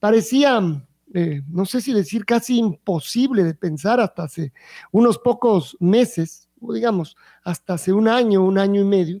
parecía, eh, no sé si decir casi imposible de pensar hasta hace unos pocos meses, o digamos, hasta hace un año, un año y medio,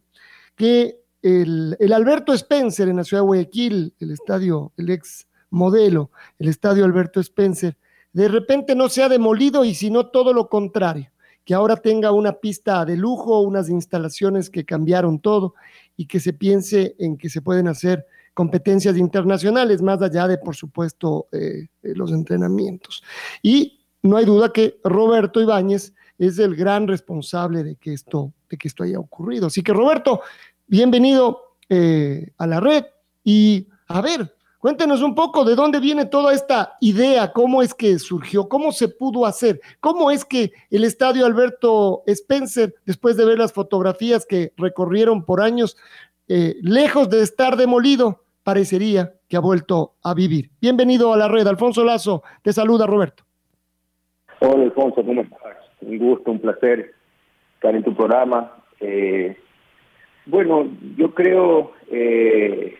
que el, Alberto Spencer en la ciudad de Guayaquil, el estadio, el ex modelo, el estadio Alberto Spencer, de repente no se ha demolido y sino todo lo contrario, que ahora tenga una pista de lujo, unas instalaciones que cambiaron todo y que se piense en que se pueden hacer competencias internacionales, más allá de, por supuesto, eh, eh, los entrenamientos. Y no hay duda que Roberto Ibáñez es el gran responsable de que esto, de que esto haya ocurrido. Así que, Roberto, bienvenido eh, a la red y a ver, Cuéntenos un poco de dónde viene toda esta idea, cómo es que surgió, cómo se pudo hacer, cómo es que el estadio Alberto Spencer, después de ver las fotografías que recorrieron por años, lejos de estar demolido, parecería que ha vuelto a vivir. Bienvenido a la red. Alfonso Lazo, te saluda Roberto. Hola Alfonso, ¿cómo estás? Un gusto, un placer estar en tu programa. Eh, bueno, yo creo, eh,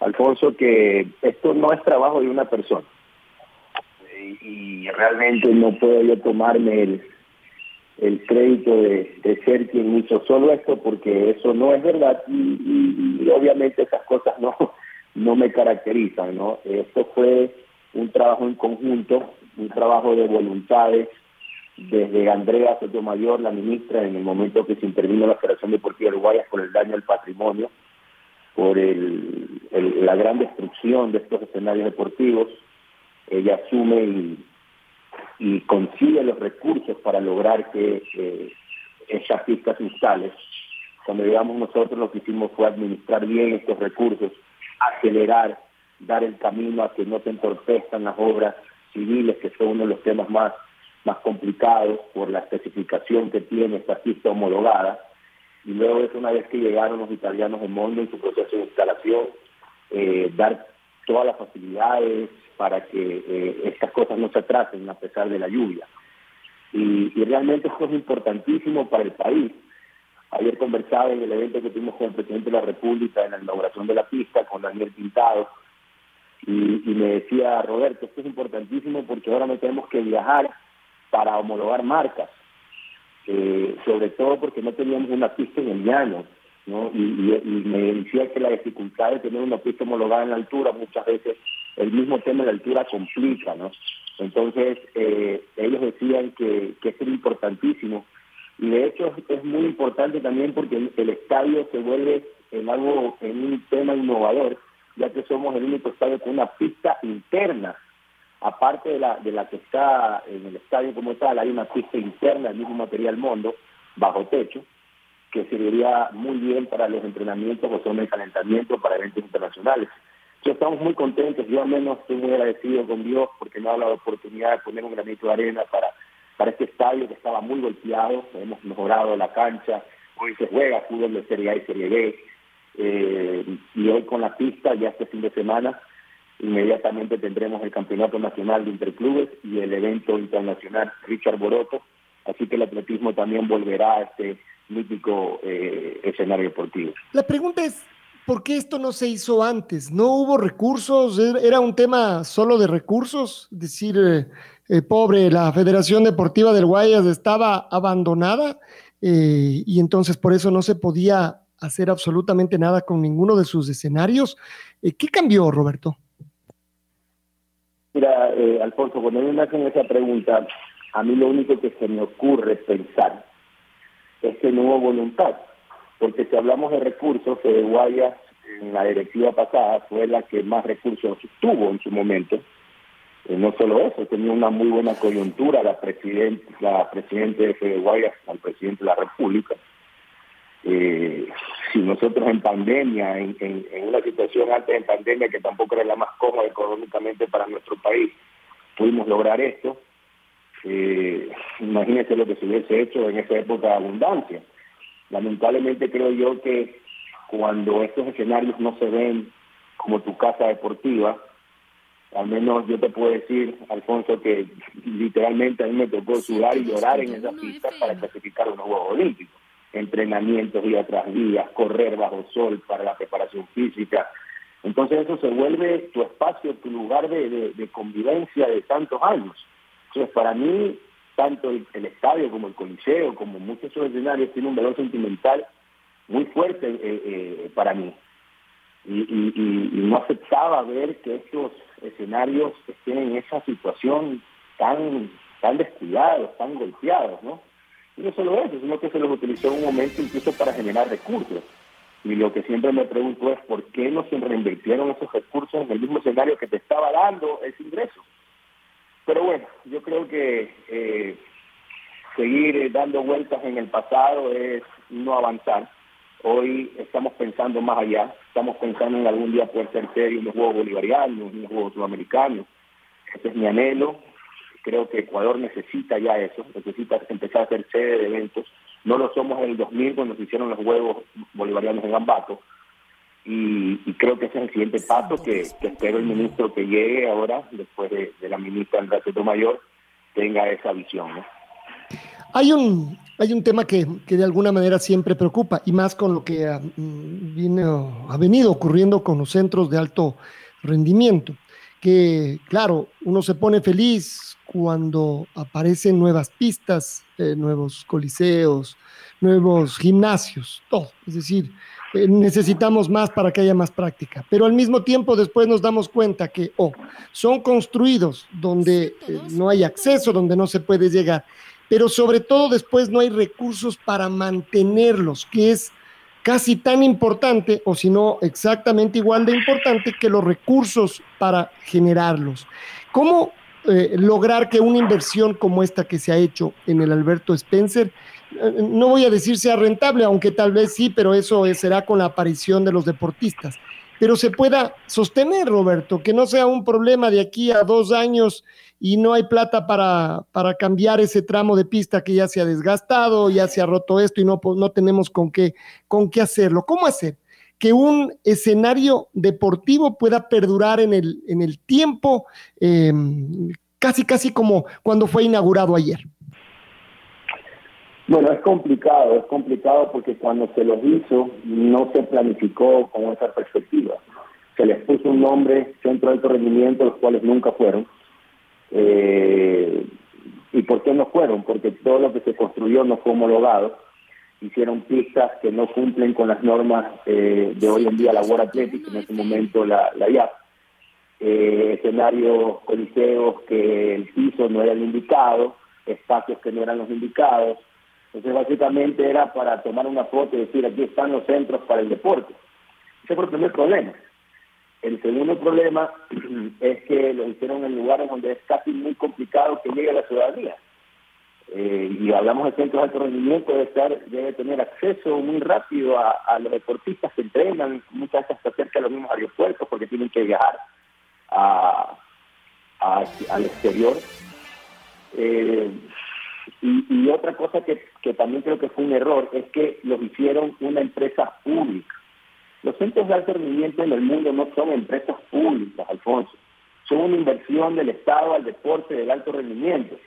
Alfonso, que esto no es trabajo de una persona. Y, realmente no puedo yo tomarme el, el crédito de, ser quien hizo solo esto porque eso no es verdad y obviamente esas cosas no, no me caracterizan, ¿no? Esto fue un trabajo en conjunto, un trabajo de voluntades, desde Andrea Sotomayor, la ministra, en el momento que se intervino la Federación Deportiva Uruguaya por el daño al patrimonio, por la gran destrucción de estos escenarios deportivos, ella asume y, consigue los recursos para lograr que eh, esas pistas se instalen. Cuando llegamos nosotros lo que hicimos fue administrar bien estos recursos acelerar, dar el camino a que no se entorpezcan las obras civiles, que son uno de los temas más, más complicados por la especificación que tiene esta pista homologada. Y luego es una vez que llegaron los italianos en Mondo en su proceso de instalación, eh, dar todas las facilidades para que eh, estas cosas no se atrasen a pesar de la lluvia. Y, y realmente esto es importantísimo para el país, Ayer conversaba en el evento que tuvimos con el presidente de la República en la inauguración de la pista, con Daniel Pintado, y, me decía, Roberto, esto es importantísimo porque ahora no tenemos que viajar para homologar marcas, eh, sobre todo porque no teníamos una pista en el llano, ¿no? Y, me decía que la dificultad de tener una pista homologada en la altura, muchas veces el mismo tema de la altura complica, ¿no? Entonces, eh, ellos decían que, que era importantísimo y de hecho es muy importante también porque el, estadio se vuelve en algo, en un tema innovador, ya que somos el único estadio con una pista interna, aparte de la, de la que está en el estadio como tal, hay una pista interna del mismo material mundo, bajo techo, que serviría muy bien para los entrenamientos o son de calentamiento para eventos internacionales. Yo estamos muy contentos, yo al menos estoy muy agradecido con Dios porque me ha dado la oportunidad de poner un granito de arena para para este estadio que estaba muy golpeado, hemos mejorado la cancha, hoy se juega fútbol de Serie A y Serie B, eh, y hoy con la pista, ya este fin de semana, inmediatamente tendremos el Campeonato Nacional de Interclubes y el evento internacional Richard Boroto, así que el atletismo también volverá a este mítico eh, escenario deportivo. La pregunta es, ¿por qué esto no se hizo antes? ¿No hubo recursos? ¿Era un tema solo de recursos? Es decir... Eh, eh, pobre, la Federación Deportiva del Guayas estaba abandonada eh, y entonces por eso no se podía hacer absolutamente nada con ninguno de sus escenarios. Eh, ¿Qué cambió, Roberto? Mira, Alfonso, cuando me hacen esa pregunta, a mí lo único que se me ocurre pensar es que no hubo voluntad. Porque si hablamos de recursos, de Guayas en la directiva pasada fue la que más recursos tuvo en su momento. Eh, no solo eso, tenía una muy buena coyuntura la presidente, la presidente de Fede Guayas al presidente de la República. Eh, si nosotros en pandemia, en, una situación antes en pandemia que tampoco era la más cómoda económicamente para nuestro país, pudimos lograr esto, eh, imagínense lo que se hubiese hecho en esa época de abundancia. Lamentablemente creo yo que cuando estos escenarios no se ven como tu casa deportiva, al menos yo te puedo decir, Alfonso, que literalmente a mí me tocó sudar y llorar en esas pistas para clasificar unos Juegos Olímpicos. Entrenamientos día tras día, correr bajo sol para la preparación física. Entonces eso se vuelve tu espacio, tu lugar de, convivencia de tantos años. Entonces para mí, tanto el, estadio como el coliseo, como muchos otros escenarios, tienen un valor sentimental muy fuerte eh, eh, para mí. Y, no aceptaba ver que estos escenarios estén en esa situación tan, tan descuidados, tan golpeados, ¿no? Y no solo eso, sino que se los utilizó en un momento incluso para generar recursos. Y lo que siempre me pregunto es por qué no se reinvirtieron esos recursos en el mismo escenario que te estaba dando ese ingreso. Pero bueno, yo creo que eh, seguir dando vueltas en el pasado es no avanzar. Hoy estamos pensando más allá, estamos pensando en algún día poder ser serio en los Juegos Bolivarianos, en los Juegos Sudamericanos. Ese es mi anhelo. Creo que Ecuador necesita ya eso, necesita empezar a ser sede de eventos. No lo somos en el 2000 cuando se hicieron los Juegos Bolivarianos en Ambato. Y, creo que ese es el siguiente paso que, espero el ministro que llegue ahora, después de, la ministra Andrés Mayor, tenga esa visión. Hay un, hay un tema que, de alguna manera siempre preocupa, y más con lo que ha, mm, ha venido ocurriendo con los centros de alto rendimiento, que claro, uno se pone feliz cuando aparecen nuevas pistas, eh, nuevos coliseos, nuevos gimnasios, todo. Es decir, eh, necesitamos más para que haya más práctica. Pero al mismo tiempo después nos damos cuenta que o son construidos donde eh, no hay acceso, donde no se puede llegar pero sobre todo después no hay recursos para mantenerlos, que es casi tan importante, o si no exactamente igual de importante que los recursos para generarlos. ¿Cómo eh, lograr que una inversión como esta que se ha hecho en el Alberto Spencer, eh, no voy a decir sea rentable, aunque tal vez sí, pero eso será con la aparición de los deportistas, pero se pueda sostener, Roberto, que no sea un problema de aquí a dos años y no hay plata para, para cambiar ese tramo de pista que ya se ha desgastado, ya se ha roto esto y no, no tenemos con qué, con qué hacerlo. ¿Cómo hacer? que un escenario deportivo pueda perdurar en el, en el tiempo, em, casi, casi como cuando fue inaugurado ayer. Bueno, es complicado, es complicado porque cuando se los hizo no se planificó con esa perspectiva. Se les puso un nombre, centro de alto rendimiento, los cuales nunca fueron. Eh, ¿Y por qué no fueron? Porque todo lo que se construyó no fue homologado. Hicieron pistas que no cumplen con las normas eh, de hoy en día la World Athletic, en ese momento la, la IAP. Eh, escenarios coliseos que el piso no era el indicado, espacios que no eran los indicados. Entonces básicamente era para tomar una foto y decir aquí están los centros para el deporte. Ese fue el primer problema. El segundo problema es que lo hicieron en lugares donde es casi muy complicado que llegue a la ciudadanía. Eh, y hablamos de centros de alto rendimiento, debe, tener acceso muy rápido a, los deportistas que entrenan, muchas veces hasta cerca de los mismos aeropuertos porque tienen que viajar al exterior. Eh, y, y, otra cosa que, que también creo que fue un error es que los hicieron una empresa pública. Los centros de alto rendimiento en el mundo no son empresas públicas, Alfonso. Son una inversión del Estado al deporte del alto rendimiento.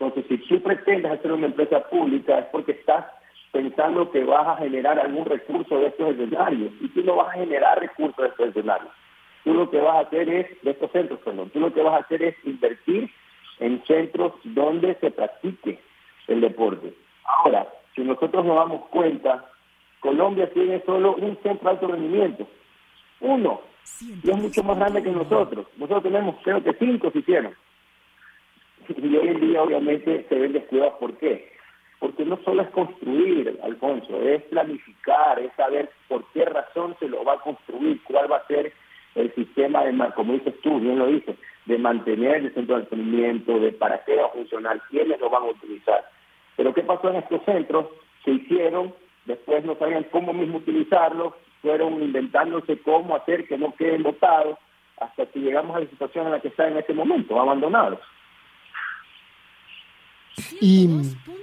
Entonces, si tú pretendes hacer una empresa pública es porque estás pensando que vas a generar algún recurso de estos escenarios. Y tú no vas a generar recursos de estos escenarios. Tú lo que vas a hacer es, de estos centros, perdón, tú lo que vas a hacer es invertir en centros donde se practique el deporte. Ahora, si nosotros nos damos cuenta, Colombia tiene solo un centro de alto rendimiento. Uno. Y es mucho más grande que nosotros. Nosotros tenemos, creo que cinco se hicieron. Y hoy en día, obviamente, se ven descuidados. ¿Por qué? Porque no solo es construir, Alfonso, es planificar, es saber por qué razón se lo va a construir, cuál va a ser el sistema de, como dices tú, bien lo dices, de mantener el centro de entrenamiento, de para qué va a funcionar, quiénes lo van a utilizar. Pero ¿qué pasó en estos centros? Se hicieron, después no sabían cómo mismo utilizarlos, fueron inventándose cómo hacer que no queden botados, hasta que llegamos a la situación en la que está en este momento, abandonados. Y,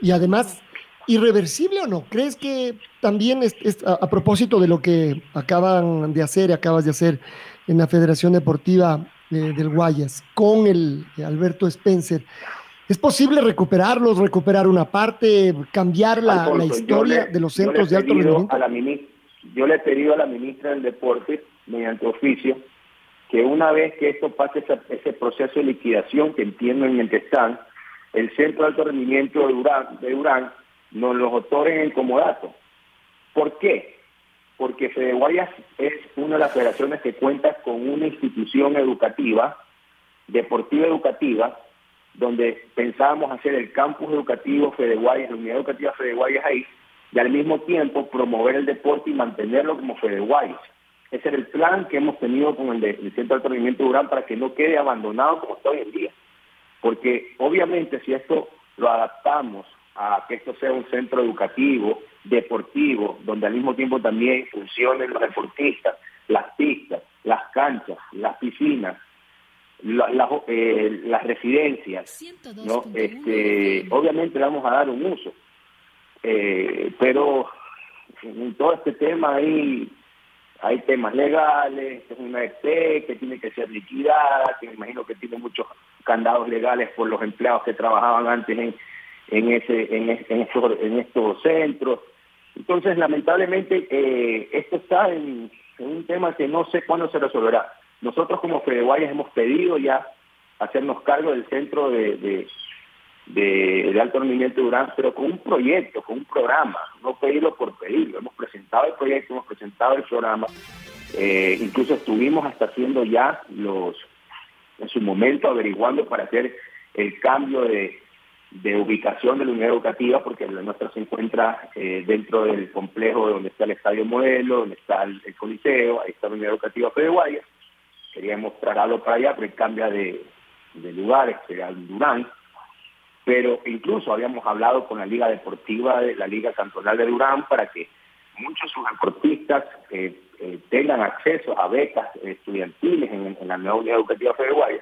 y además, ¿irreversible o no? ¿Crees que también es, a, propósito de lo que acaban de hacer y acabas de hacer en la Federación Deportiva eh, del Guayas con el Alberto Spencer, ¿es posible recuperarlos, recuperar una parte, cambiar la, historia de los centros de alto rendimiento? yo le he pedido a la ministra del Deporte, mediante oficio, que una vez que esto pase ese, proceso de liquidación que entiendo en el que están, el Centro de Alto Rendimiento de Durán, de Durán nos los otorguen en comodato. ¿Por qué? Porque Fede Guayas es una de las federaciones que cuenta con una institución educativa, deportiva educativa, donde pensábamos hacer el campus educativo Fede la unidad educativa Fede Guayas ahí, y al mismo tiempo promover el deporte y mantenerlo como Fede. Ese era el plan que hemos tenido con el, Centro de Alto Durán para que no quede abandonado como está hoy en día. Porque obviamente si esto lo adaptamos a que esto sea un centro educativo, deportivo, donde al mismo tiempo también funcionen los deportistas, las pistas, las canchas, las piscinas, eh, las residencias, ¿no? este, obviamente le vamos a dar un uso. Eh, pero en todo este tema hay, hay temas legales, es una EP que tiene que ser liquidada, que me imagino que tiene muchos candados legales por los empleados que trabajaban antes en, en, ese, en, en, estos, en estos centros. Entonces, lamentablemente, eh, esto está en, un tema que no sé cuándo se resolverá. Nosotros como Fedeguayas hemos pedido ya hacernos cargo del centro de, de, alto rendimiento Durán, pero con un proyecto, con un programa, no pedirlo por pedirlo. Hemos presentado el proyecto, hemos presentado el programa, eh, incluso estuvimos hasta haciendo ya los en su momento averiguando para hacer el cambio de, ubicación de la unidad educativa, porque la nuestra se encuentra eh, dentro del complejo donde está el Estadio Modelo, donde está el, Coliseo, ahí está la unidad educativa Fede Guayas. Queríamos trasladarlo para allá, pero cambia de, de lugares, será en Durán. Pero incluso habíamos hablado con la Liga Deportiva, de la Liga Cantonal de Durán, para que muchos sus deportistas eh, eh, tengan acceso a becas estudiantiles en, la nueva unidad educativa Fede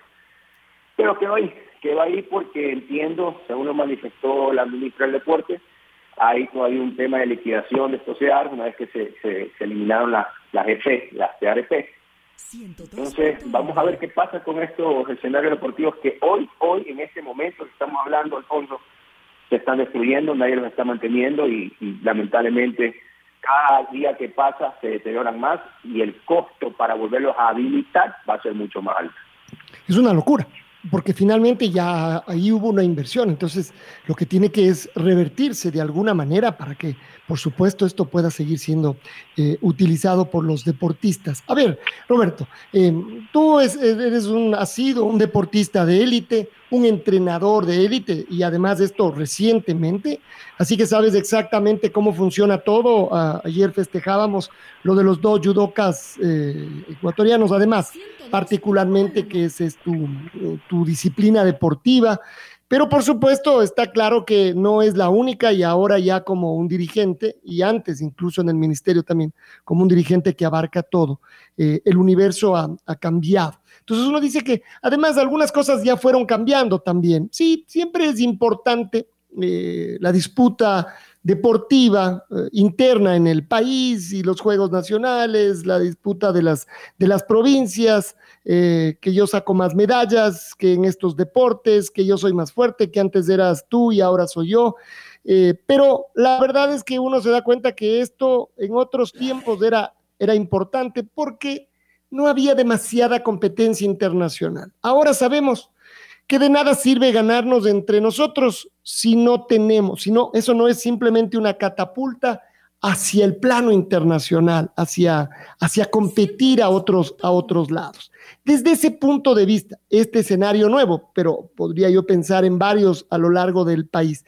Pero que hoy que va ahí porque entiendo, según lo manifestó la ministra del Deporte, hay todavía un tema de liquidación de estos una vez que se, se, eliminaron las, las EFE, las TRP. Entonces, vamos a ver qué pasa con estos escenarios deportivos que hoy, hoy, en este momento estamos hablando, al fondo, se están destruyendo, nadie los está manteniendo y lamentablemente cada día que pasa se deterioran más y el costo para volverlos a habilitar va a ser mucho más alto. Es una locura porque finalmente ya ahí hubo una inversión, entonces lo que tiene que es revertirse de alguna manera para que, por supuesto, esto pueda seguir siendo eh, utilizado por los deportistas. A ver, Roberto, eh, tú eres un, has sido un deportista de élite, un entrenador de élite y además de esto recientemente, así que sabes exactamente cómo funciona todo. ayer festejábamos lo de los dos judocas eh, ecuatorianos, además, particularmente que esa es tu, tu disciplina deportiva. Pero por supuesto está claro que no es la única y ahora ya como un dirigente, y antes incluso en el ministerio también, como un dirigente que abarca todo, eh, el universo ha, ha, cambiado. Entonces uno dice que además algunas cosas ya fueron cambiando también. Sí, siempre es importante eh, la disputa deportiva eh, interna en el país y los juegos nacionales, la disputa de las, de las provincias, eh, que yo saco más medallas que en estos deportes, que yo soy más fuerte, que antes eras tú y ahora soy yo. pero la verdad es que uno se da cuenta que esto en otros tiempos era, era importante porque no había demasiada competencia internacional. Ahora sabemos que de nada sirve ganarnos entre nosotros si no tenemos, si no, eso no es simplemente una catapulta hacia el plano internacional, hacia, hacia competir a otros, a otros lados. Desde ese punto de vista, este escenario nuevo, pero podría yo pensar en varios a lo largo del país,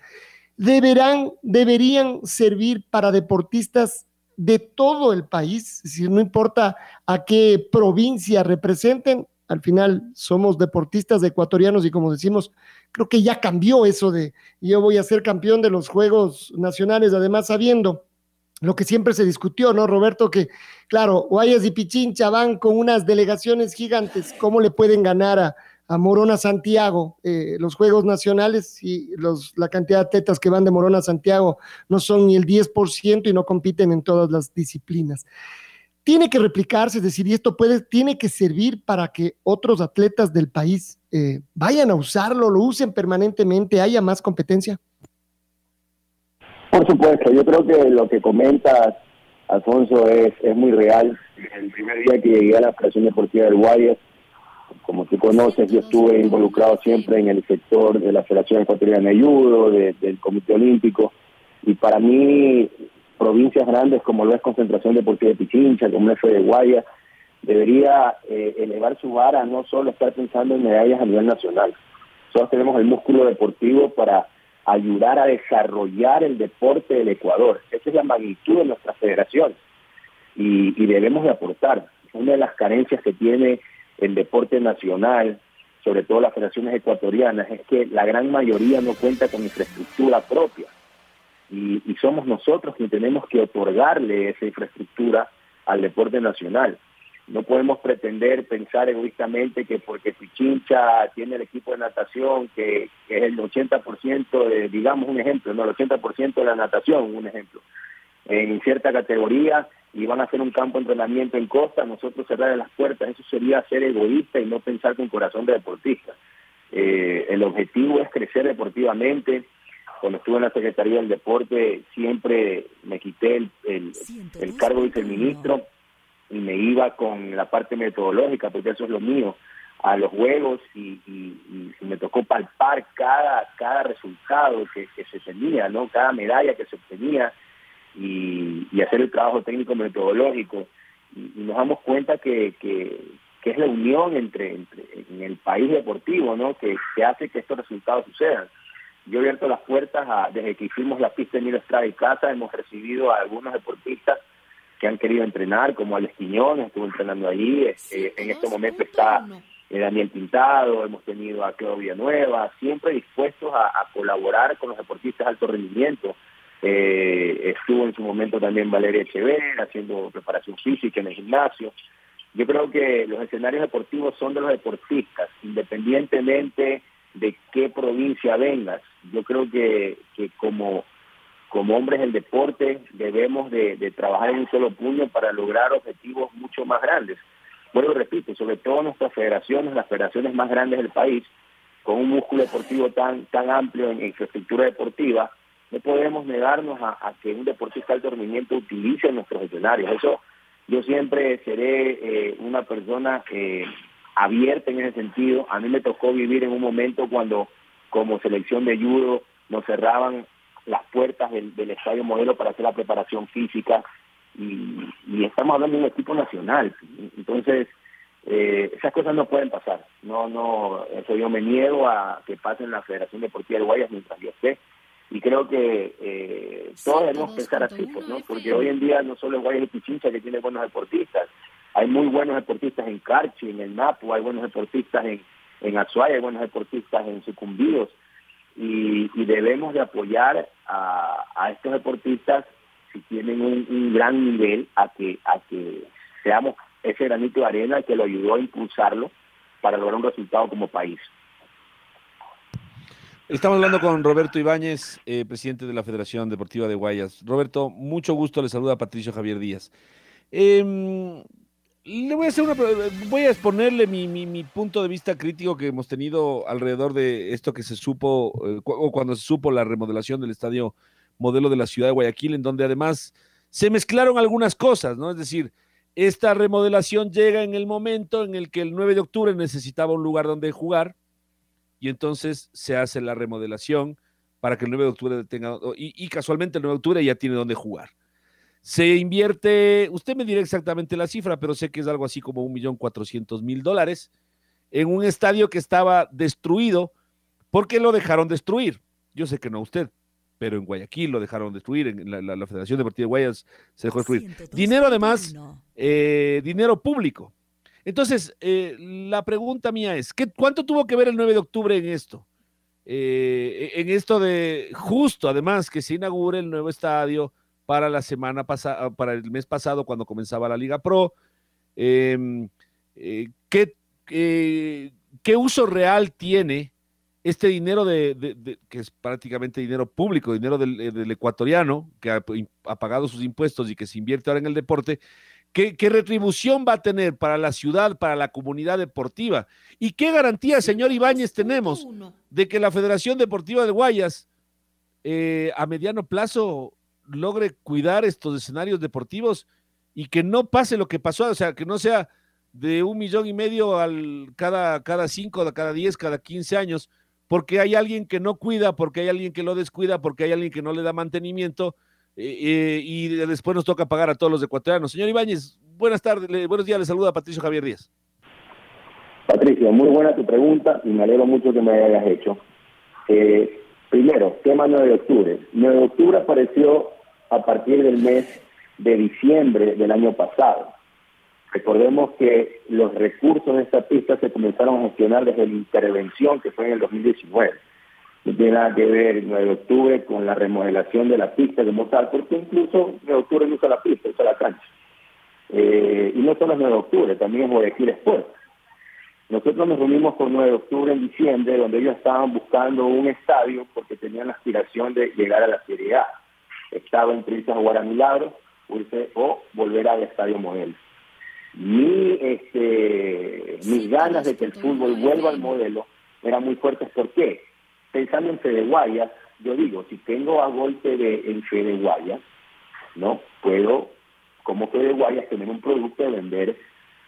deberán, deberían servir para deportistas de todo el país, es no importa a qué provincia representen, al final somos deportistas ecuatorianos y como decimos, creo que ya cambió eso de yo voy a ser campeón de los Juegos Nacionales, además sabiendo lo que siempre se discutió, ¿no, Roberto? Que, claro, Guayas y Pichincha van con unas delegaciones gigantes, ¿cómo le pueden ganar a, a Morona Santiago eh, los Juegos Nacionales y los, la cantidad de atletas que van de Morona Santiago no son ni el 10% y no compiten en todas las disciplinas? Tiene que replicarse, es decir, y esto puede, tiene que servir para que otros atletas del país eh, vayan a usarlo, lo usen permanentemente, haya más competencia. Por supuesto, yo creo que lo que comentas, Alfonso, es, muy real. El primer día que llegué a la Federación Deportiva del Guayas, como tú conoces, yo estuve involucrado siempre en el sector de la Federación Ecuatoriana de Judo, del Comité Olímpico, y para mí, provincias grandes como lo es Concentración Deportiva de Pichincha, como es de Guayas, debería eh, elevar su vara, no solo estar pensando en medallas a nivel nacional. Nosotros tenemos el músculo deportivo para ayudar a desarrollar el deporte del Ecuador. Esa es la magnitud de nuestra federación y, debemos de aportar. Una de las carencias que tiene el deporte nacional, sobre todo las federaciones ecuatorianas, es que la gran mayoría no cuenta con infraestructura propia. Y, y somos nosotros quienes tenemos que otorgarle esa infraestructura al deporte nacional. No podemos pretender pensar egoístamente que porque Pichincha tiene el equipo de natación, que, es el 80% de, digamos un ejemplo, no, el 80% de la natación, un ejemplo, en cierta categoría y van a hacer un campo de entrenamiento en costa, nosotros cerrar las puertas, eso sería ser egoísta y no pensar con corazón de deportista. Eh, el objetivo es crecer deportivamente. Cuando estuve en la Secretaría del Deporte siempre me quité el, el, cargo de viceministro y me iba con la parte metodológica, porque eso es lo mío, a los juegos y, me tocó palpar cada, cada resultado que, se tenía, ¿no? cada medalla que se obtenía y, hacer el trabajo técnico metodológico. Y, nos damos cuenta que, que, es la unión entre, entre, en el país deportivo ¿no? que, hace que estos resultados sucedan. Yo he abierto las puertas desde que hicimos la pista de Milo Estrada y Casa, hemos recibido a algunos deportistas que han querido entrenar, como Alex Quiñones, estuvo entrenando allí, este, en este momento está eh, Daniel Pintado, hemos tenido a Claudio Villanueva, siempre dispuestos a, colaborar con los deportistas de alto rendimiento. Eh, estuvo en su momento también Valeria Echever haciendo preparación física en el gimnasio. Yo creo que los escenarios deportivos son de los deportistas, independientemente de qué provincia vengas. Yo creo que, que como como hombres del deporte debemos de, trabajar en un solo puño para lograr objetivos mucho más grandes. Bueno, repito, sobre todo nuestras federaciones, las federaciones más grandes del país, con un músculo deportivo tan, tan amplio en infraestructura deportiva, no podemos negarnos a, que un deportista de alto utilice nuestros escenarios. Eso yo siempre seré eh, una persona eh, abierta en ese sentido. A mí me tocó vivir en un momento cuando como selección de judo nos cerraban las puertas del, estadio modelo para hacer la preparación física y, estamos hablando de un equipo nacional. Entonces, eh, esas cosas no pueden pasar. No, no, eso yo me niego a que pase en la Federación Deportiva de Guayas mientras yo esté. Y creo que eh, todos debemos pensar así, pues, ¿no? Porque hoy en día no solo es Guayas y Pichincha que tiene buenos deportistas, hay muy buenos deportistas en Carchi, en el Napo, hay buenos deportistas en, en Azuay, hay buenos deportistas en Sucumbíos y, debemos de apoyar a, estos deportistas si tienen un, gran nivel a que a que seamos ese granito de arena que lo ayudó a impulsarlo para lograr un resultado como país. Estamos hablando con Roberto Ibáñez, eh, presidente de la Federación Deportiva de Guayas. Roberto, mucho gusto, le saluda Patricio Javier Díaz. Eh, le voy a exponerle mi, mi, punto de vista crítico que hemos tenido alrededor de esto que se supo eh, o cuando se supo la remodelación del estadio modelo de la ciudad de Guayaquil en donde además se mezclaron algunas cosas, ¿no? Es decir, esta remodelación llega en el momento en el que el 9 de octubre necesitaba un lugar donde jugar y entonces se hace la remodelación para que el 9 de octubre tenga y, y casualmente el 9 de octubre ya tiene donde jugar se invierte, usted me dirá exactamente la cifra, pero sé que es algo así como un millón cuatrocientos mil dólares en un estadio que estaba destruido. ¿Por qué lo dejaron destruir? Yo sé que no usted, pero en Guayaquil lo dejaron destruir, en la, la, Federación Deportiva de Guayas se dejó destruir. Dinero además, eh, dinero público. Entonces, eh, la pregunta mía es, ¿qué, ¿cuánto tuvo que ver el 9 de octubre en esto? Eh, en esto de justo, además, que se inaugure el nuevo estadio para la semana pasada, para el mes pasado cuando comenzaba la Liga Pro. Em, ¿qué, ¿Qué uso real tiene este dinero de, que es prácticamente dinero público, dinero del, ecuatoriano, que ha, pagado sus impuestos y que se invierte ahora en el deporte, ¿qué, retribución va a tener para la ciudad, para la comunidad deportiva? ¿Y qué garantía, señor Ibáñez, tenemos de que la Federación Deportiva de Guayas eh, a mediano plazo logre cuidar estos escenarios deportivos y que no pase lo que pasó, o sea, que no sea de un millón y medio al cada, cada cinco, cada diez, cada quince años, porque hay alguien que no cuida, porque hay alguien que lo descuida, porque hay alguien que no le da mantenimiento eh, eh, y después nos toca pagar a todos los ecuatorianos. Señor Ibáñez, buenas tardes, buenos días, le saluda Patricio Javier Díaz. Patricio, muy buena tu pregunta y me alegro mucho que me hayas hecho. Eh, primero, tema 9 de octubre. 9 de octubre apareció a partir del mes de diciembre del año pasado. Recordemos que los recursos de esta pista se comenzaron a gestionar desde la intervención que fue en el 2019. No tiene nada que ver el 9 de octubre con la remodelación de la pista de tal, porque incluso 9 de octubre no usa la pista, usa la cancha. Eh, y no solo el 9 de octubre, también es Guayaquil Sport. Nosotros nos reunimos con 9 de octubre en diciembre, donde ellos estaban buscando un estadio porque tenían la aspiración de llegar a la Serie A. Estaba entre irse a jugar a Milagro o volver al Estadio Modelo mi, este, mis ganas de que el fútbol vuelva al modelo eran muy fuertes. ¿Por qué? Pensando en Fede Guayas, yo digo, si tengo a golpe de, en Fede Guayas, ¿no? Puedo, como Fede Guayas, tener un producto de vender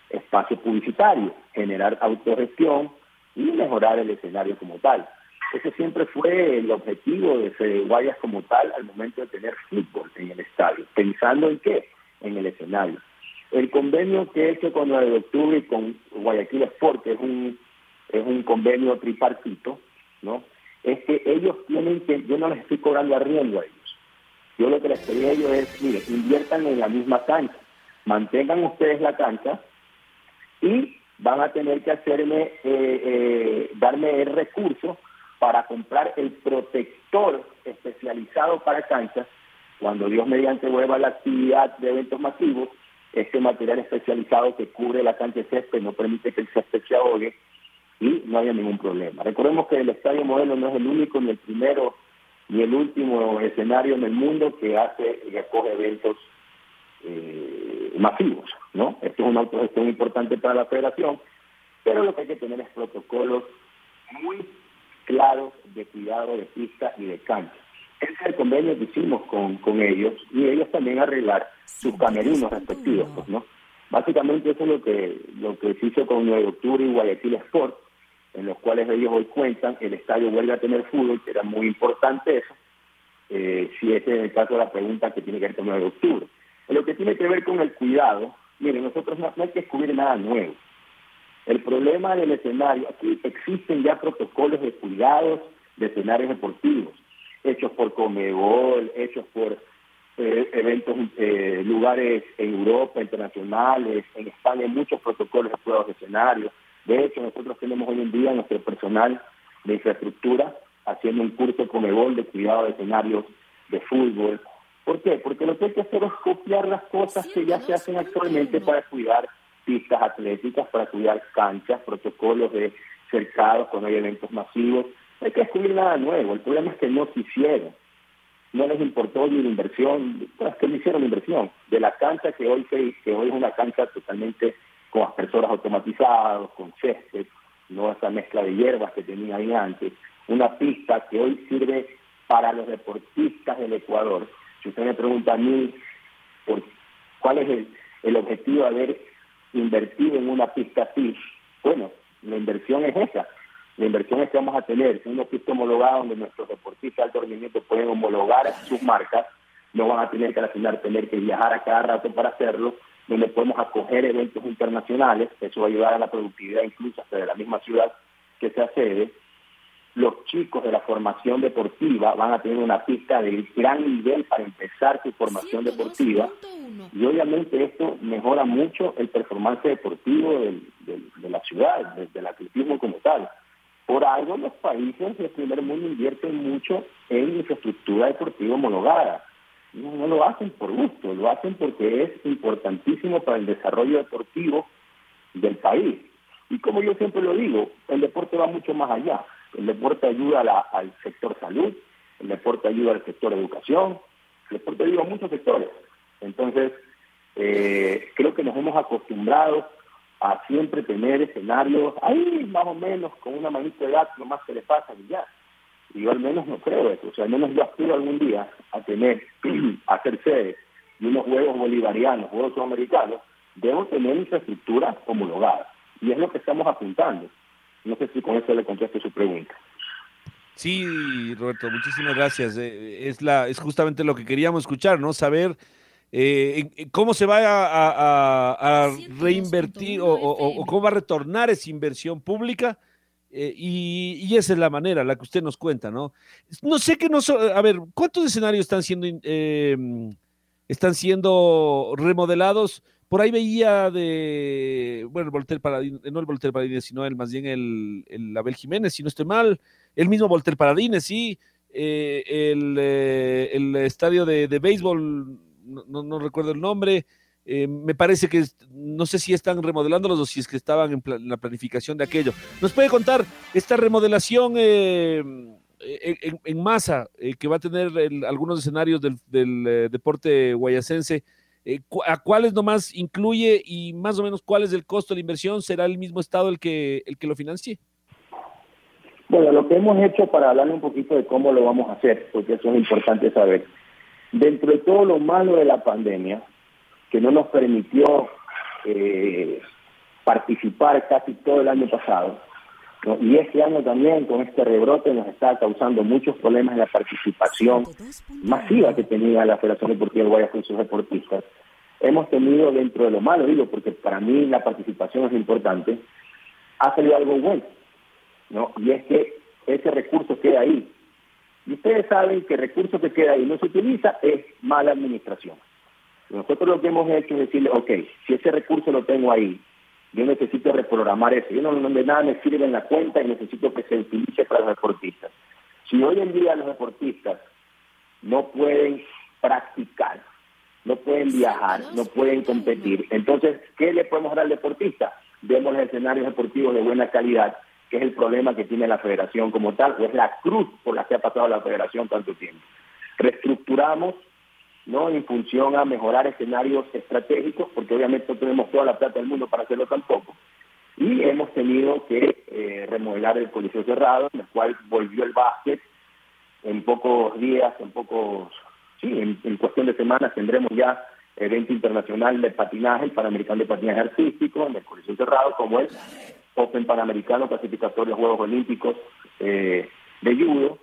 espacio publicitario, generar autogestión y mejorar el escenario como tal. Ese siempre fue el objetivo de Guayas como tal al momento de tener fútbol en el estadio. ¿Pensando en qué? En el escenario. El convenio que he hecho con la de octubre y con Guayaquil Sport, que es un, es un convenio tripartito, ¿no? Es que ellos tienen que, yo no les estoy cobrando arriendo a ellos. Yo lo que les pedí a ellos es, mire, inviertan en la misma cancha, mantengan ustedes la cancha y van a tener que hacerme, eh, eh, darme el recurso para comprar el protector especializado para canchas cuando Dios mediante vuelva la actividad de eventos masivos este material especializado que cubre la cancha de césped, no permite que el césped se ahogue y no haya ningún problema. Recordemos que el Estadio Modelo no es el único, ni el primero, ni el último escenario en el mundo que hace y acoge eventos eh, masivos, ¿no? Esto es una autogestión importante para la federación, pero lo que hay que tener es protocolos muy claros de cuidado de pista y de cancha. Ese es el convenio que hicimos con, con ellos y ellos también arreglar sus camerinos respectivos, pues, ¿no? Básicamente eso es lo que, lo que se hizo con 9 de octubre y Guayaquil Sport, en los cuales ellos hoy cuentan, el estadio vuelve a tener fútbol, que era muy importante eso, eh, si ese es el caso de la pregunta que tiene que ver con 9 de octubre. En lo que tiene que ver con el cuidado, miren, nosotros no, no hay que descubrir nada nuevo. El problema del escenario, aquí existen ya protocolos de cuidados de escenarios deportivos hechos por Comebol, hechos por eh, eventos, eh, lugares en Europa, internacionales, en España hay muchos protocolos de pruebas de escenario. De hecho, nosotros tenemos hoy en día nuestro personal de infraestructura haciendo un curso Comebol de cuidado de escenarios de fútbol. ¿Por qué? Porque lo que hay que hacer es copiar las cosas que ya se hacen actualmente para cuidar pistas atléticas, para cuidar canchas, protocolos de cercados cuando hay eventos masivos, no hay que descubrir nada nuevo, el problema es que no se hicieron. No les importó ni la inversión, pues que no hicieron inversión. De la cancha que hoy, que hoy es una cancha totalmente con aspersoras automatizados, con césped, no esa mezcla de hierbas que tenía ahí antes. Una pista que hoy sirve para los deportistas del Ecuador. Si usted me pregunta a mí por cuál es el, el objetivo de haber invertido en una pista así, bueno, la inversión es esa, la inversión es que vamos a tener una pista homologada donde nuestros deportistas de alto rendimiento pueden homologar sus marcas, no van a tener que al final tener que viajar a cada rato para hacerlo, donde podemos acoger eventos internacionales, eso va a ayudar a la productividad incluso hasta la misma ciudad que se accede, los chicos de la formación deportiva van a tener una pista de gran nivel para empezar su formación deportiva. Y obviamente esto mejora mucho el performance deportivo de la ciudad, del atletismo como tal. Por algo los países del primer mundo invierten mucho en infraestructura deportiva homologada. No lo hacen por gusto, lo hacen porque es importantísimo para el desarrollo deportivo del país. Y como yo siempre lo digo, el deporte va mucho más allá. El deporte ayuda al sector salud, el deporte ayuda al sector educación, el deporte ayuda a muchos sectores. Entonces, eh, creo que nos hemos acostumbrado a siempre tener escenarios ahí más o menos con una manita de gato nomás se le pasa y ya. Y yo al menos no creo eso. O sea, al menos yo aspiro algún día a tener, a hacer sede de unos juegos bolivarianos, juegos sudamericanos, debo tener infraestructura homologada. Y es lo que estamos apuntando. No sé si con eso le contesto su pregunta. Sí, Roberto, muchísimas gracias. Eh, es, la, es justamente lo que queríamos escuchar, ¿no? Saber eh, cómo se va a, reinvertir o, cómo va a retornar esa inversión pública. Eh, y, esa es la manera, la que usted nos cuenta, ¿no? No sé qué no... A ver, ¿cuántos escenarios están siendo, están siendo remodelados? Por ahí veía de, bueno, el Voltaire Paradines, no el Voltaire Paradines, sino el, más bien el, el Abel Jiménez, si no estoy mal, el mismo Voltaire Paradines, sí, eh, el, eh, el, estadio de, de béisbol, no, recuerdo el nombre, eh, me parece que no sé si están remodelándolos o si es que estaban en, la planificación de aquello. ¿Nos puede contar esta remodelación en, en, masa que va a tener algunos escenarios del, del deporte guayacense? Eh, ¿A cuáles nomás incluye y más o menos cuál es el costo de la inversión? ¿Será el mismo Estado el que, el que lo financie? Bueno, lo que hemos hecho para hablarle un poquito de cómo lo vamos a hacer, porque eso es importante saber. Dentro de todo lo malo de la pandemia, que no nos permitió eh, participar casi todo el año pasado, y este año también con este rebrote nos está causando muchos problemas en la participación masiva que tenía la Federación Deportiva de Guayas con sus deportistas. Hemos tenido dentro de lo malo, digo, porque para mí la participación es importante, ha salido algo bueno, ¿no? Y es que ese recurso queda ahí. Y ustedes saben que el recurso que queda ahí no se utiliza es mala administración. Nosotros lo que hemos hecho es decirle, ok, si ese recurso lo tengo ahí, yo necesito reprogramar eso. Yo no, no de nada me sirve en la cuenta y necesito que se utilice para los deportistas. Si hoy en día los deportistas no pueden practicar, no pueden viajar, no pueden competir, entonces, ¿qué le podemos dar al deportista? Demos escenarios deportivos de buena calidad, que es el problema que tiene la federación como tal, o es la cruz por la que ha pasado la federación tanto tiempo. Reestructuramos ¿no? en función a mejorar escenarios estratégicos, porque obviamente no tenemos toda la plata del mundo para hacerlo tampoco. Y hemos tenido que eh, remodelar el Coliseo Cerrado, en el cual volvió el básquet en pocos días, en pocos, sí, en, cuestión de semanas tendremos ya evento internacional de patinaje, el Panamericano de Patinaje Artístico, en el Coliseo Cerrado, como el Open Panamericano clasificatorio Juegos Olímpicos eh, de Judo,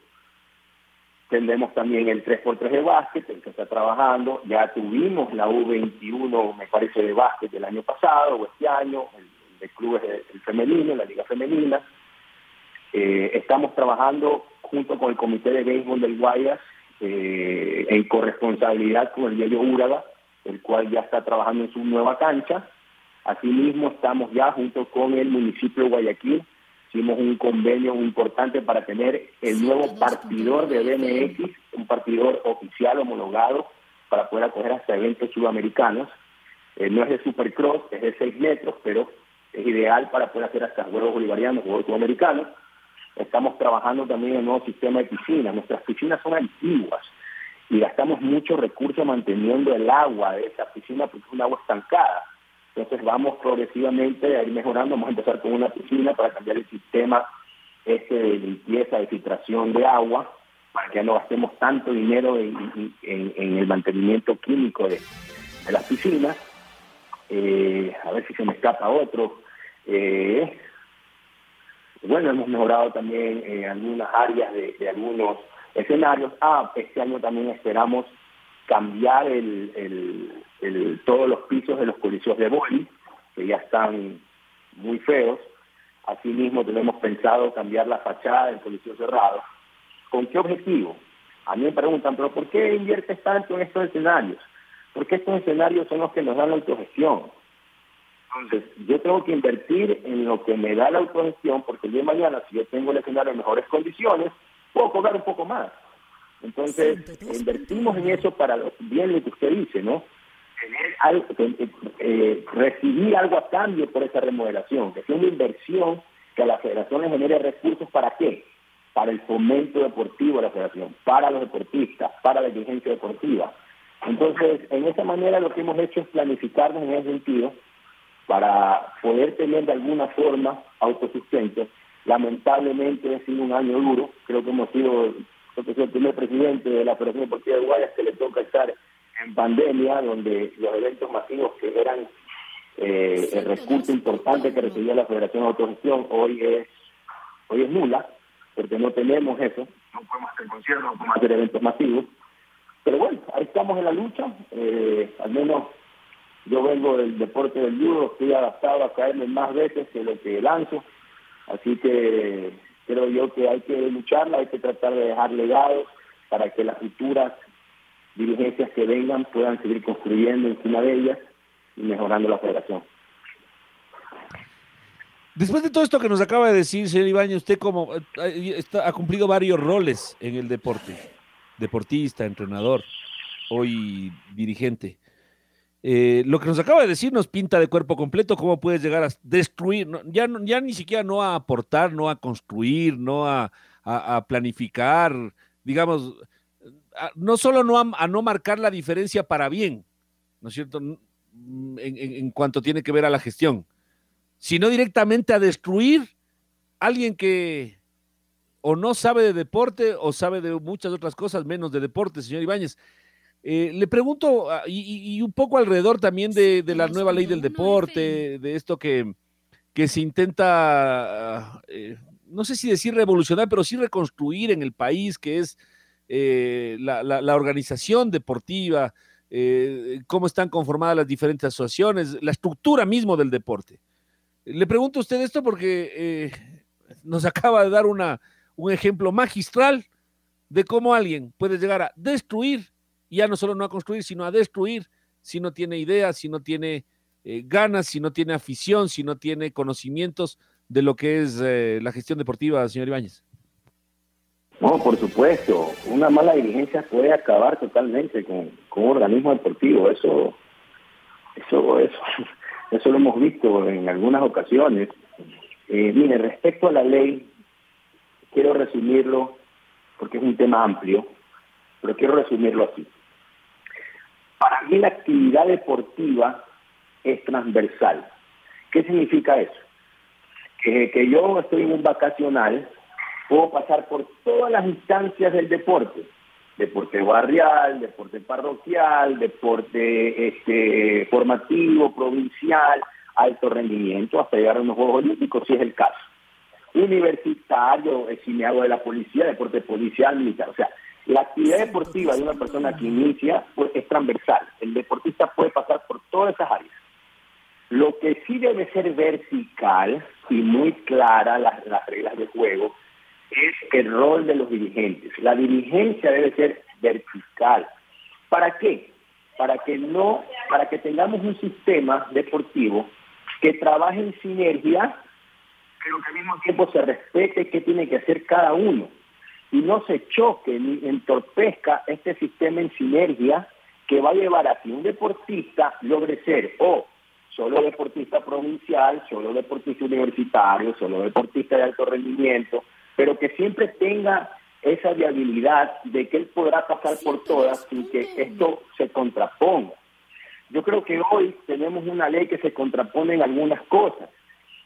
Tendremos también el 3x3 de básquet, el que está trabajando. Ya tuvimos la U21, me parece, de básquet del año pasado o este año, el, de clubes el femenino, la liga femenina. Eh, estamos trabajando junto con el Comité de Béisbol del Guayas eh, en corresponsabilidad con el diario Úraga, el cual ya está trabajando en su nueva cancha. Asimismo, estamos ya junto con el municipio de Guayaquil hicimos un convenio importante para tener el nuevo partidor de BMX, un partidor oficial homologado para poder acoger hasta eventos sudamericanos. Eh, no es de supercross, es de 6 metros, pero es ideal para poder hacer hasta juegos bolivarianos, juegos sudamericanos. Estamos trabajando también en un nuevo sistema de piscinas. Nuestras piscinas son antiguas y gastamos mucho recursos manteniendo el agua de esa piscina porque es un agua estancada entonces vamos progresivamente a ir mejorando, vamos a empezar con una piscina para cambiar el sistema este de limpieza, de filtración de agua, para que no gastemos tanto dinero en, el mantenimiento químico de, las piscinas. Eh, a ver si se me escapa otro. Eh, bueno, hemos mejorado también en algunas áreas de, algunos escenarios. Ah, este año también esperamos cambiar el, todos los pisos de los coliseos de boli, que ya están muy feos. Asimismo, tenemos pensado cambiar la fachada del Coliseo Cerrado. ¿Con qué objetivo? A mí me preguntan, ¿pero por qué inviertes tanto en estos escenarios? Porque estos escenarios son los que nos dan la autogestión. Entonces, yo tengo que invertir en lo que me da la autogestión, porque el día de mañana, si yo tengo el escenario en mejores condiciones, puedo cobrar un poco más. Entonces, invertimos en eso para bien lo que usted dice, ¿no? Algo, eh, eh, recibir algo a cambio por esa remodelación, que sea una inversión que a la federación le genere recursos para qué? Para el fomento deportivo de la federación, para los deportistas, para la dirigencia deportiva. Entonces, en esa manera lo que hemos hecho es planificarnos en ese sentido para poder tener de alguna forma autosustento. Lamentablemente ha sido un año duro, creo que hemos sido, creo que soy el primer presidente de la Federación Deportiva de Guayas que le toca estar en pandemia, donde los eventos masivos que eran eh, el recurso importante que recibía la Federación de Autogestión hoy es, hoy es nula, porque no tenemos eso, no podemos hacer conciertos, no podemos hacer eventos masivos. Pero bueno, ahí estamos en la lucha, eh, al menos yo vengo del deporte del judo, estoy adaptado a caerme más veces que lo que lanzo, así que creo yo que hay que lucharla, hay que tratar de dejar legados para que las futuras dirigencias que vengan puedan seguir construyendo encima de ellas y mejorando la federación. Después de todo esto que nos acaba de decir, señor Ibañez, usted como eh, ha cumplido varios roles en el deporte, deportista, entrenador, hoy dirigente. Eh, lo que nos acaba de decir nos pinta de cuerpo completo cómo puedes llegar a destruir, ya, ya ni siquiera no a aportar, no a construir, no a, planificar, digamos, no solo no a, no marcar la diferencia para bien, ¿no es cierto? En, en, cuanto tiene que ver a la gestión, sino directamente a destruir a alguien que o no sabe de deporte o sabe de muchas otras cosas menos de deporte, señor Ibáñez. Eh, le pregunto, ah, y, un poco alrededor también de, la nueva ley del deporte, de esto que, que se intenta, ah, eh, no sé si decir revolucionar, pero sí reconstruir en el país, que es eh, la, organización deportiva, cómo están conformadas las diferentes asociaciones, la estructura mismo del deporte. Le pregunto a usted esto porque nos acaba de dar una, un ejemplo magistral de cómo alguien puede llegar a destruir ya no solo no a construir, sino a destruir si no tiene ideas, si no tiene eh, ganas, si no tiene afición, si no tiene conocimientos de lo que es eh, la gestión deportiva, señor Ibáñez. No, por supuesto. Una mala dirigencia puede acabar totalmente con, un organismo deportivo. Eso, eso, eso, eso lo hemos visto en algunas ocasiones. Eh, mire, respecto a la ley, quiero resumirlo porque es un tema amplio, pero quiero resumirlo así. Para mí la actividad deportiva es transversal. ¿Qué significa eso? Que, yo estoy en un vacacional, puedo pasar por todas las instancias del deporte, deporte barrial, deporte parroquial, deporte este, formativo, provincial, alto rendimiento, hasta llegar a unos Juegos Olímpicos, si es el caso. Universitario, si me hago de la policía, deporte policial, militar. O sea, la actividad deportiva de una persona que inicia pues, es transversal. El deportista puede pasar por todas esas áreas. Lo que sí debe ser vertical y muy clara las, las reglas de juego es el rol de los dirigentes. La dirigencia debe ser vertical. ¿Para qué? Para que no, para que tengamos un sistema deportivo que trabaje en sinergia, pero que al mismo tiempo se respete qué tiene que hacer cada uno y no se choque ni entorpezca este sistema en sinergia que va a llevar a que un deportista logre ser o solo deportista provincial, solo deportista universitario, solo deportista de alto rendimiento, pero que siempre tenga esa viabilidad de que él podrá pasar por todas sin que esto se contraponga. Yo creo que hoy tenemos una ley que se contrapone en algunas cosas,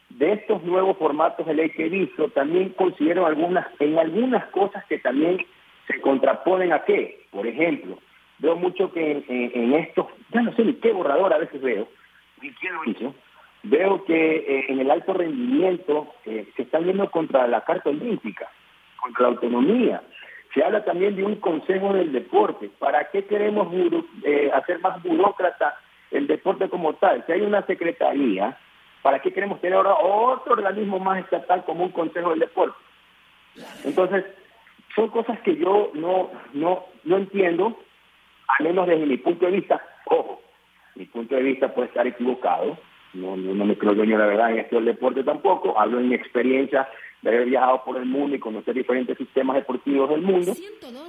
de estos nuevos formatos de ley que he visto, también considero algunas, en algunas cosas que también se contraponen a qué. Por ejemplo, veo mucho que en, en, estos, ya no sé ni qué borrador a veces veo, ni quién lo hizo, veo que eh, en el alto rendimiento eh, se está yendo contra la Carta Olímpica, contra la autonomía. Se habla también de un consejo del deporte. ¿Para qué queremos eh, hacer más burócrata el deporte como tal? Si hay una secretaría ¿Para qué queremos tener ahora otro organismo más estatal como un Consejo del Deporte? Entonces, son cosas que yo no, no, no entiendo, al menos desde mi punto de vista. Ojo, mi punto de vista puede estar equivocado, no, no, me creo dueño de la verdad en esto del deporte tampoco, hablo en mi experiencia de haber viajado por el mundo y conocer diferentes sistemas deportivos del mundo,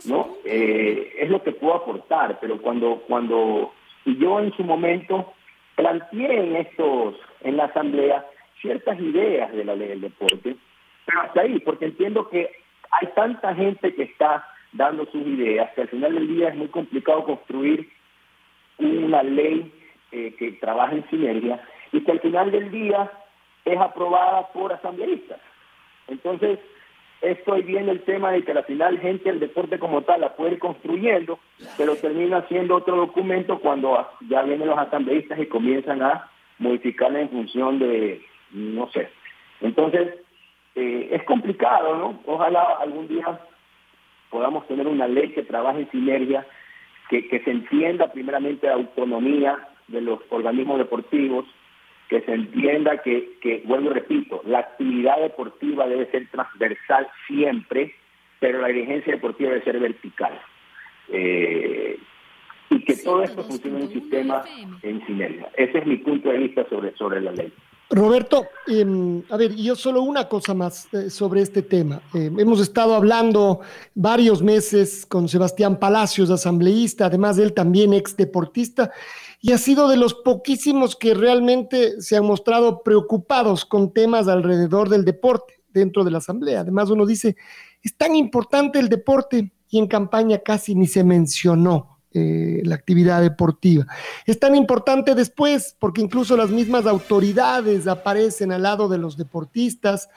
¿no? Eh, es lo que puedo aportar, pero cuando, cuando yo en su momento planteé en estos, en la asamblea, ciertas ideas de la ley del deporte, pero hasta ahí, porque entiendo que hay tanta gente que está dando sus ideas que al final del día es muy complicado construir una ley eh, que trabaje en sinergia y que al final del día es aprobada por asambleístas. Entonces, estoy viendo el tema de que al final gente del deporte como tal la puede ir construyendo, pero termina siendo otro documento cuando ya vienen los asambleístas y comienzan a modificarla en función de, no sé. Entonces, eh, es complicado, ¿no? Ojalá algún día podamos tener una ley que trabaje en sinergia, que, que se entienda primeramente la autonomía de los organismos deportivos, que se entienda que, que, vuelvo y repito, la actividad deportiva debe ser transversal siempre, pero la dirigencia deportiva debe ser vertical. Eh, y que todo esto funcione en un sistema en sinergia. Ese es mi punto de vista sobre, sobre la ley. Roberto, em, a ver, yo solo una cosa más eh, sobre este tema. Em, hemos estado hablando varios meses con Sebastián Palacios, asambleísta, además de él también ex deportista, y ha sido de los poquísimos que realmente se han mostrado preocupados con temas alrededor del deporte dentro de la asamblea. Además, uno dice, es tan importante el deporte y en campaña casi ni se mencionó. Eh, la actividad deportiva. Es tan importante después porque incluso las mismas autoridades aparecen al lado de los deportistas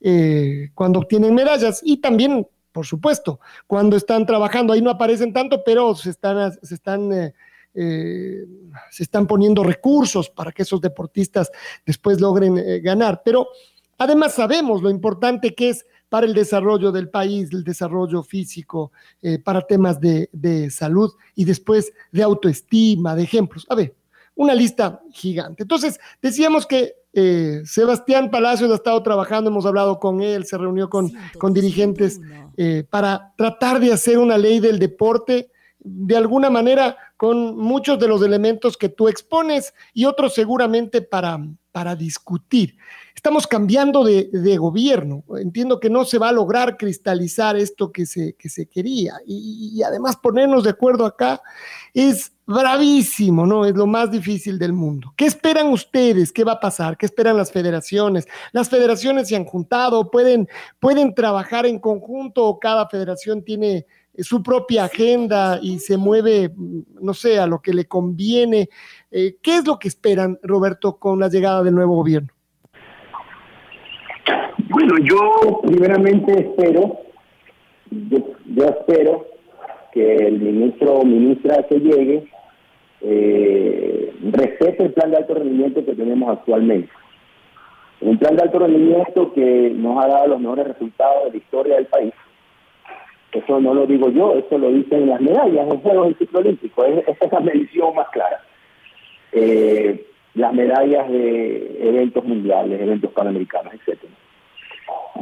eh, cuando obtienen medallas y también, por supuesto, cuando están trabajando. Ahí no aparecen tanto, pero se están, se están eh, eh, se están poniendo recursos para que esos deportistas después logren eh, ganar. Pero además sabemos lo importante que es para el desarrollo del país, el desarrollo físico, eh, para temas de, salud y después de autoestima, de ejemplos. A ver, una lista gigante. Entonces, decíamos que Sebastián Palacios ha estado trabajando, hemos hablado con él, se reunió con, con dirigentes para tratar de hacer una ley del deporte de alguna manera con muchos de los elementos que tú expones y otros seguramente para, para discutir. Estamos cambiando de, gobierno. Entiendo que no se va a lograr cristalizar esto que se, que se quería. Y, y, además ponernos de acuerdo acá es bravísimo, ¿no? Es lo más difícil del mundo. ¿Qué esperan ustedes? ¿Qué va a pasar? ¿Qué esperan las federaciones? Las federaciones se han juntado, pueden, pueden trabajar en conjunto o cada federación tiene su propia agenda y se mueve, no sé, a lo que le conviene. Eh, ¿Qué es lo que esperan, Roberto, con la llegada del nuevo gobierno? Bueno, yo primeramente espero, yo, espero que el ministro o ministra que llegue eh, respete el plan de alto rendimiento que tenemos actualmente. Un plan de alto rendimiento que nos ha dado los mejores resultados de la historia del país eso no lo digo yo, eso lo dicen las medallas en Juegos del Ciclo Olímpico. Es, esa es la medición más clara. Eh, las medallas de eventos mundiales, eventos panamericanos, etcétera.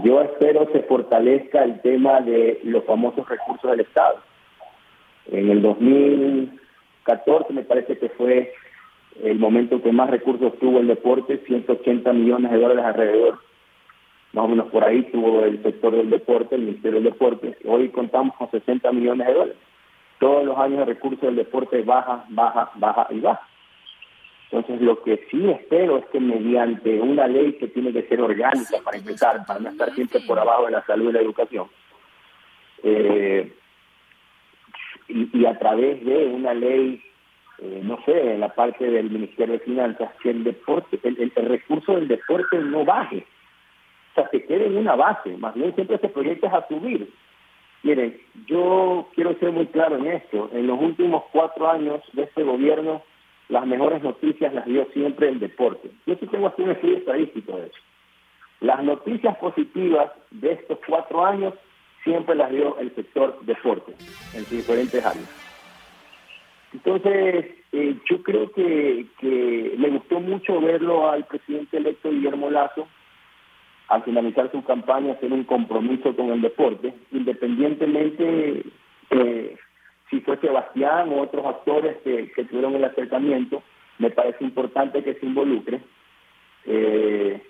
Yo espero se fortalezca el tema de los famosos recursos del Estado. En el 2014 me parece que fue el momento que más recursos tuvo el deporte, 180 millones de dólares alrededor más o menos por ahí tuvo el sector del deporte, el Ministerio del Deporte. Hoy contamos con 60 millones de dólares. Todos los años el recurso del deporte baja, baja, baja y baja. Entonces lo que sí espero es que mediante una ley que tiene que ser orgánica para empezar, para no estar siempre por abajo de la salud y la educación, eh, y, a través de una ley, eh, no sé, en la parte del Ministerio de Finanzas, que el deporte, el recurso del deporte no baje o sea, que quede en una base, más bien siempre se proyecta a subir. Miren, yo quiero ser muy claro en esto. En los últimos cuatro años de este gobierno, las mejores noticias las dio siempre el deporte. Yo sí tengo aquí un estudio estadístico de eso. Las noticias positivas de estos cuatro años siempre las dio el sector deporte en sus diferentes áreas. Entonces, eh, yo creo que, que me gustó mucho verlo al presidente electo Guillermo Lazo al finalizar su campaña hacer un compromiso con el deporte, independientemente eh, si fue Sebastián o otros actores que, que, tuvieron el acercamiento, me parece importante que se involucre. Eh,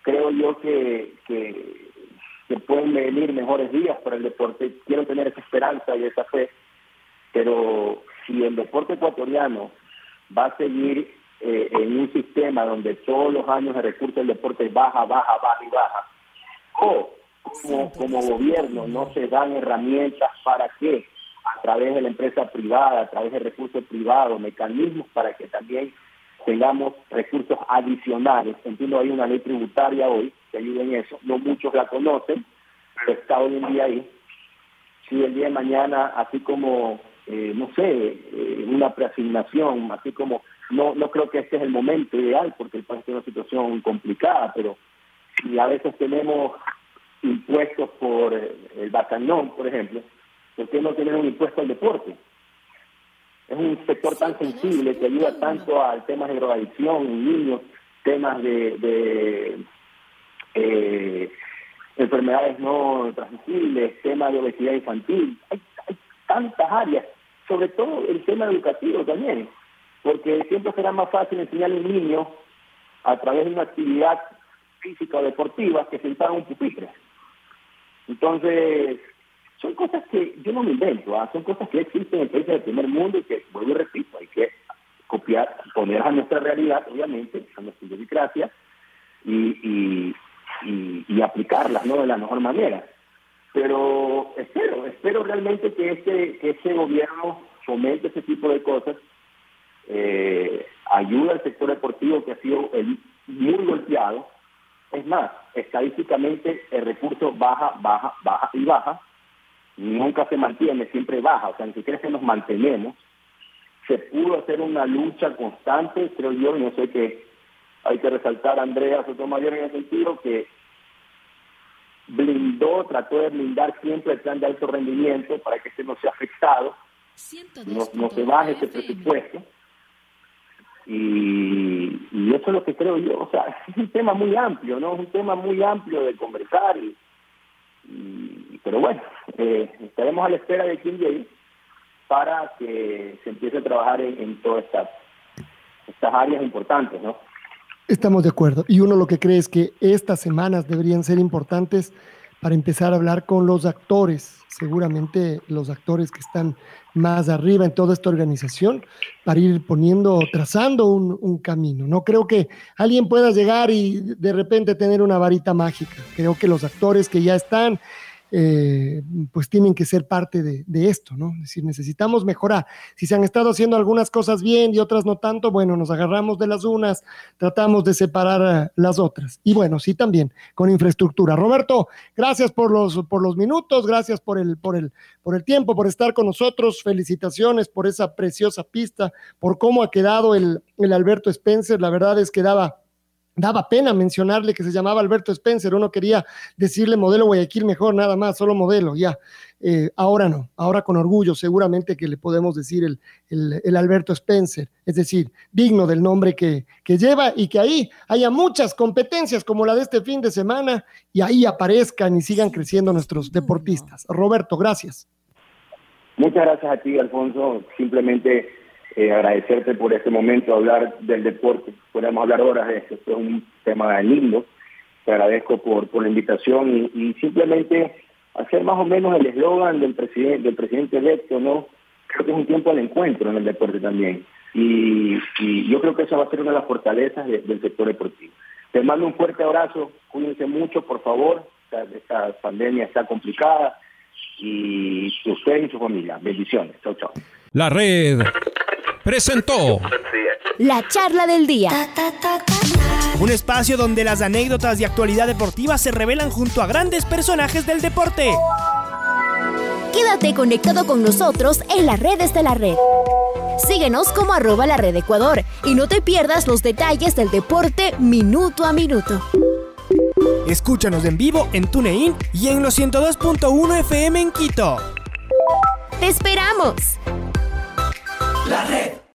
creo yo que, que, que, pueden venir mejores días para el deporte. Quiero tener esa esperanza y esa fe, pero si el deporte ecuatoriano va a seguir eh, en un sistema donde todos los años el recurso del deporte baja, baja, baja y baja, o como, como gobierno no se dan herramientas para que a través de la empresa privada, a través de recursos privados, mecanismos para que también tengamos recursos adicionales. Entiendo, hay una ley tributaria hoy que ayuda en eso. No muchos la conocen, pero está hoy en día ahí. Si el día de mañana, así como, eh, no sé, eh, una preasignación, así como, no, no creo que este es el momento ideal porque el país tiene una situación complicada, pero si a veces tenemos impuestos por el bacañón, por ejemplo, ¿por qué no tener un impuesto al deporte? Es un sector tan sensible que ayuda tanto al tema de drogadicción en niños, temas de, de eh, enfermedades no transmisibles, temas de obesidad infantil. Hay, hay tantas áreas, sobre todo el tema educativo también, porque siempre será más fácil enseñar a un niño a través de una actividad física o deportiva que sentar un pupitre. Entonces, son cosas que yo no me invento, ¿ah? son cosas que existen en países del primer mundo y que, vuelvo y repito, hay que copiar, poner a nuestra realidad, obviamente, a nuestra idiosincrasia, y, y, y, y, aplicarlas ¿no? de la mejor manera. Pero espero, espero realmente que este, que este gobierno fomente ese tipo de cosas, eh, ayuda al sector deportivo que ha sido el, muy golpeado. Es más, estadísticamente el recurso baja, baja, baja y baja, nunca se mantiene, siempre baja, o sea, ni siquiera que nos mantenemos. Se pudo hacer una lucha constante, creo yo, y no sé que hay que resaltar a Andrea Sotomayor en el sentido que blindó, trató de blindar siempre el plan de alto rendimiento para que este no sea afectado, no, no se baje ese presupuesto. Y, eso es lo que creo yo, o sea, es un tema muy amplio, ¿no? Es un tema muy amplio de conversar y, pero bueno, eh, estaremos a la espera de Kim Jay para que se empiece a trabajar en, en todas estas, estas áreas importantes, ¿no? Estamos de acuerdo. Y uno lo que cree es que estas semanas deberían ser importantes para empezar a hablar con los actores, seguramente los actores que están más arriba en toda esta organización, para ir poniendo, trazando un, un, camino. No creo que alguien pueda llegar y de repente tener una varita mágica. Creo que los actores que ya están eh, pues tienen que ser parte de, esto, ¿no? Es decir, necesitamos mejorar. Si se han estado haciendo algunas cosas bien y otras no tanto, bueno, nos agarramos de las unas, tratamos de separar uh, las otras. Y bueno, sí también con infraestructura. Roberto, gracias por los, por los minutos, gracias por el, por, el, por el tiempo, por estar con nosotros. Felicitaciones por esa preciosa pista, por cómo ha quedado el, el Alberto Spencer. La verdad es que daba daba pena mencionarle que se llamaba Alberto Spencer, uno quería decirle modelo Guayaquil mejor, nada más, solo modelo, ya. Eh, ahora no, ahora con orgullo seguramente que le podemos decir el, el, el, Alberto Spencer, es decir, digno del nombre que, que lleva y que ahí haya muchas competencias como la de este fin de semana y ahí aparezcan y sigan creciendo nuestros deportistas. Roberto, gracias. Muchas gracias a ti, Alfonso. Simplemente eh, agradecerte por este momento, hablar del deporte. Podemos hablar horas de esto, es un tema lindo. Te agradezco por, la invitación y, simplemente hacer más o menos el eslogan del presidente, del presidente electo, ¿no? Creo que es un tiempo al encuentro en el deporte también. Y, yo creo que eso va a ser una de las fortalezas de, del sector deportivo. Te mando un fuerte abrazo, cuídense mucho, por favor. Esta, esta pandemia está complicada y usted y su familia. Bendiciones. Chao, chao. La red presentó la charla del día. Un espacio donde las anécdotas de actualidad deportiva se revelan junto a grandes personajes del deporte. Quédate conectado con nosotros en las redes de la red. Síguenos como arroba la red Ecuador y no te pierdas los detalles del deporte minuto a minuto. Escúchanos en vivo en TuneIn y en los 102.1 FM en Quito. ¡Te esperamos! La red.